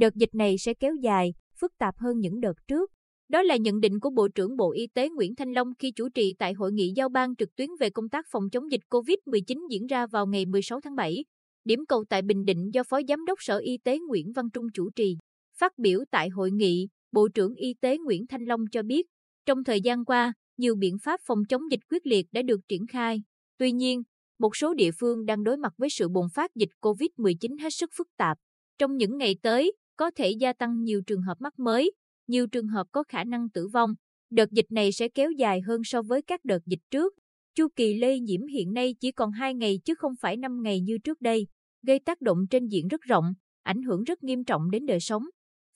đợt dịch này sẽ kéo dài, phức tạp hơn những đợt trước. Đó là nhận định của Bộ trưởng Bộ Y tế Nguyễn Thanh Long khi chủ trì tại hội nghị giao ban trực tuyến về công tác phòng chống dịch COVID-19 diễn ra vào ngày 16 tháng 7. Điểm cầu tại Bình Định do Phó Giám đốc Sở Y tế Nguyễn Văn Trung chủ trì. Phát biểu tại hội nghị, Bộ trưởng Y tế Nguyễn Thanh Long cho biết, trong thời gian qua, nhiều biện pháp phòng chống dịch quyết liệt đã được triển khai. Tuy nhiên, một số địa phương đang đối mặt với sự bùng phát dịch COVID-19 hết sức phức tạp. Trong những ngày tới, có thể gia tăng nhiều trường hợp mắc mới, nhiều trường hợp có khả năng tử vong. Đợt dịch này sẽ kéo dài hơn so với các đợt dịch trước. Chu kỳ lây nhiễm hiện nay chỉ còn 2 ngày chứ không phải 5 ngày như trước đây, gây tác động trên diện rất rộng, ảnh hưởng rất nghiêm trọng đến đời sống.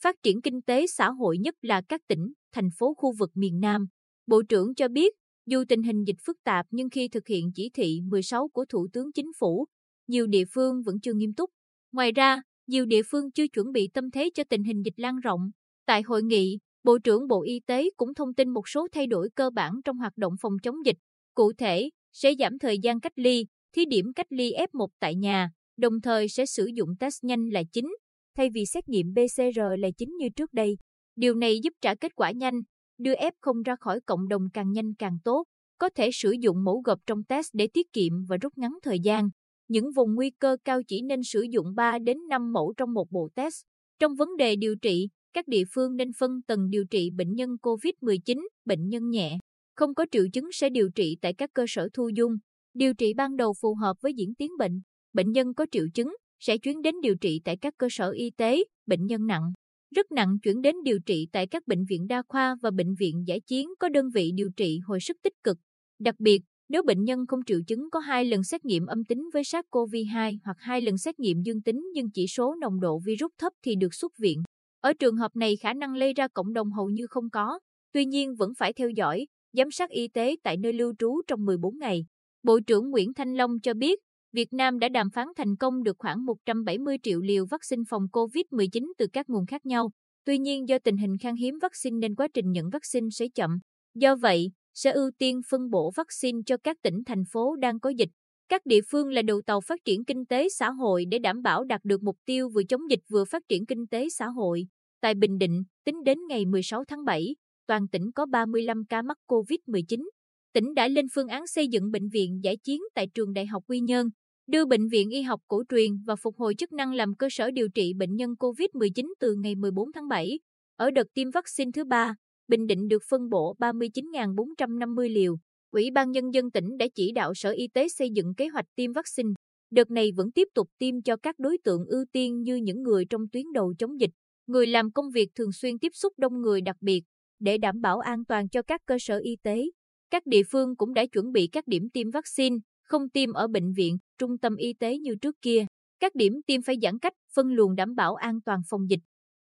Phát triển kinh tế xã hội nhất là các tỉnh, thành phố khu vực miền Nam. Bộ trưởng cho biết, dù tình hình dịch phức tạp nhưng khi thực hiện chỉ thị 16 của Thủ tướng Chính phủ, nhiều địa phương vẫn chưa nghiêm túc. Ngoài ra, nhiều địa phương chưa chuẩn bị tâm thế cho tình hình dịch lan rộng. Tại hội nghị, Bộ trưởng Bộ Y tế cũng thông tin một số thay đổi cơ bản trong hoạt động phòng chống dịch. Cụ thể, sẽ giảm thời gian cách ly, thí điểm cách ly F1 tại nhà, đồng thời sẽ sử dụng test nhanh là chính, thay vì xét nghiệm PCR là chính như trước đây. Điều này giúp trả kết quả nhanh, đưa F0 ra khỏi cộng đồng càng nhanh càng tốt. Có thể sử dụng mẫu gộp trong test để tiết kiệm và rút ngắn thời gian. Những vùng nguy cơ cao chỉ nên sử dụng 3 đến 5 mẫu trong một bộ test. Trong vấn đề điều trị, các địa phương nên phân tầng điều trị bệnh nhân COVID-19, bệnh nhân nhẹ, không có triệu chứng sẽ điều trị tại các cơ sở thu dung. Điều trị ban đầu phù hợp với diễn tiến bệnh. Bệnh nhân có triệu chứng sẽ chuyển đến điều trị tại các cơ sở y tế, bệnh nhân nặng, rất nặng chuyển đến điều trị tại các bệnh viện đa khoa và bệnh viện giải chiến có đơn vị điều trị hồi sức tích cực. Đặc biệt, nếu bệnh nhân không triệu chứng có hai lần xét nghiệm âm tính với SARS-CoV-2 hoặc hai lần xét nghiệm dương tính nhưng chỉ số nồng độ virus thấp thì được xuất viện. Ở trường hợp này khả năng lây ra cộng đồng hầu như không có, tuy nhiên vẫn phải theo dõi, giám sát y tế tại nơi lưu trú trong 14 ngày. Bộ trưởng Nguyễn Thanh Long cho biết, Việt Nam đã đàm phán thành công được khoảng 170 triệu liều vaccine phòng COVID-19 từ các nguồn khác nhau. Tuy nhiên do tình hình khan hiếm vaccine nên quá trình nhận vaccine sẽ chậm. Do vậy, sẽ ưu tiên phân bổ vaccine cho các tỉnh thành phố đang có dịch. Các địa phương là đầu tàu phát triển kinh tế xã hội để đảm bảo đạt được mục tiêu vừa chống dịch vừa phát triển kinh tế xã hội. Tại Bình Định, tính đến ngày 16 tháng 7, toàn tỉnh có 35 ca mắc COVID-19. Tỉnh đã lên phương án xây dựng bệnh viện giải chiến tại trường Đại học Quy Nhơn, đưa Bệnh viện Y học cổ truyền và phục hồi chức năng làm cơ sở điều trị bệnh nhân COVID-19 từ ngày 14 tháng 7. Ở đợt tiêm vaccine thứ ba, Bình Định được phân bổ 39.450 liều. Ủy ban Nhân dân tỉnh đã chỉ đạo Sở Y tế xây dựng kế hoạch tiêm vaccine. Đợt này vẫn tiếp tục tiêm cho các đối tượng ưu tiên như những người trong tuyến đầu chống dịch, người làm công việc thường xuyên tiếp xúc đông người đặc biệt, để đảm bảo an toàn cho các cơ sở y tế. Các địa phương cũng đã chuẩn bị các điểm tiêm vaccine, không tiêm ở bệnh viện, trung tâm y tế như trước kia. Các điểm tiêm phải giãn cách, phân luồng đảm bảo an toàn phòng dịch.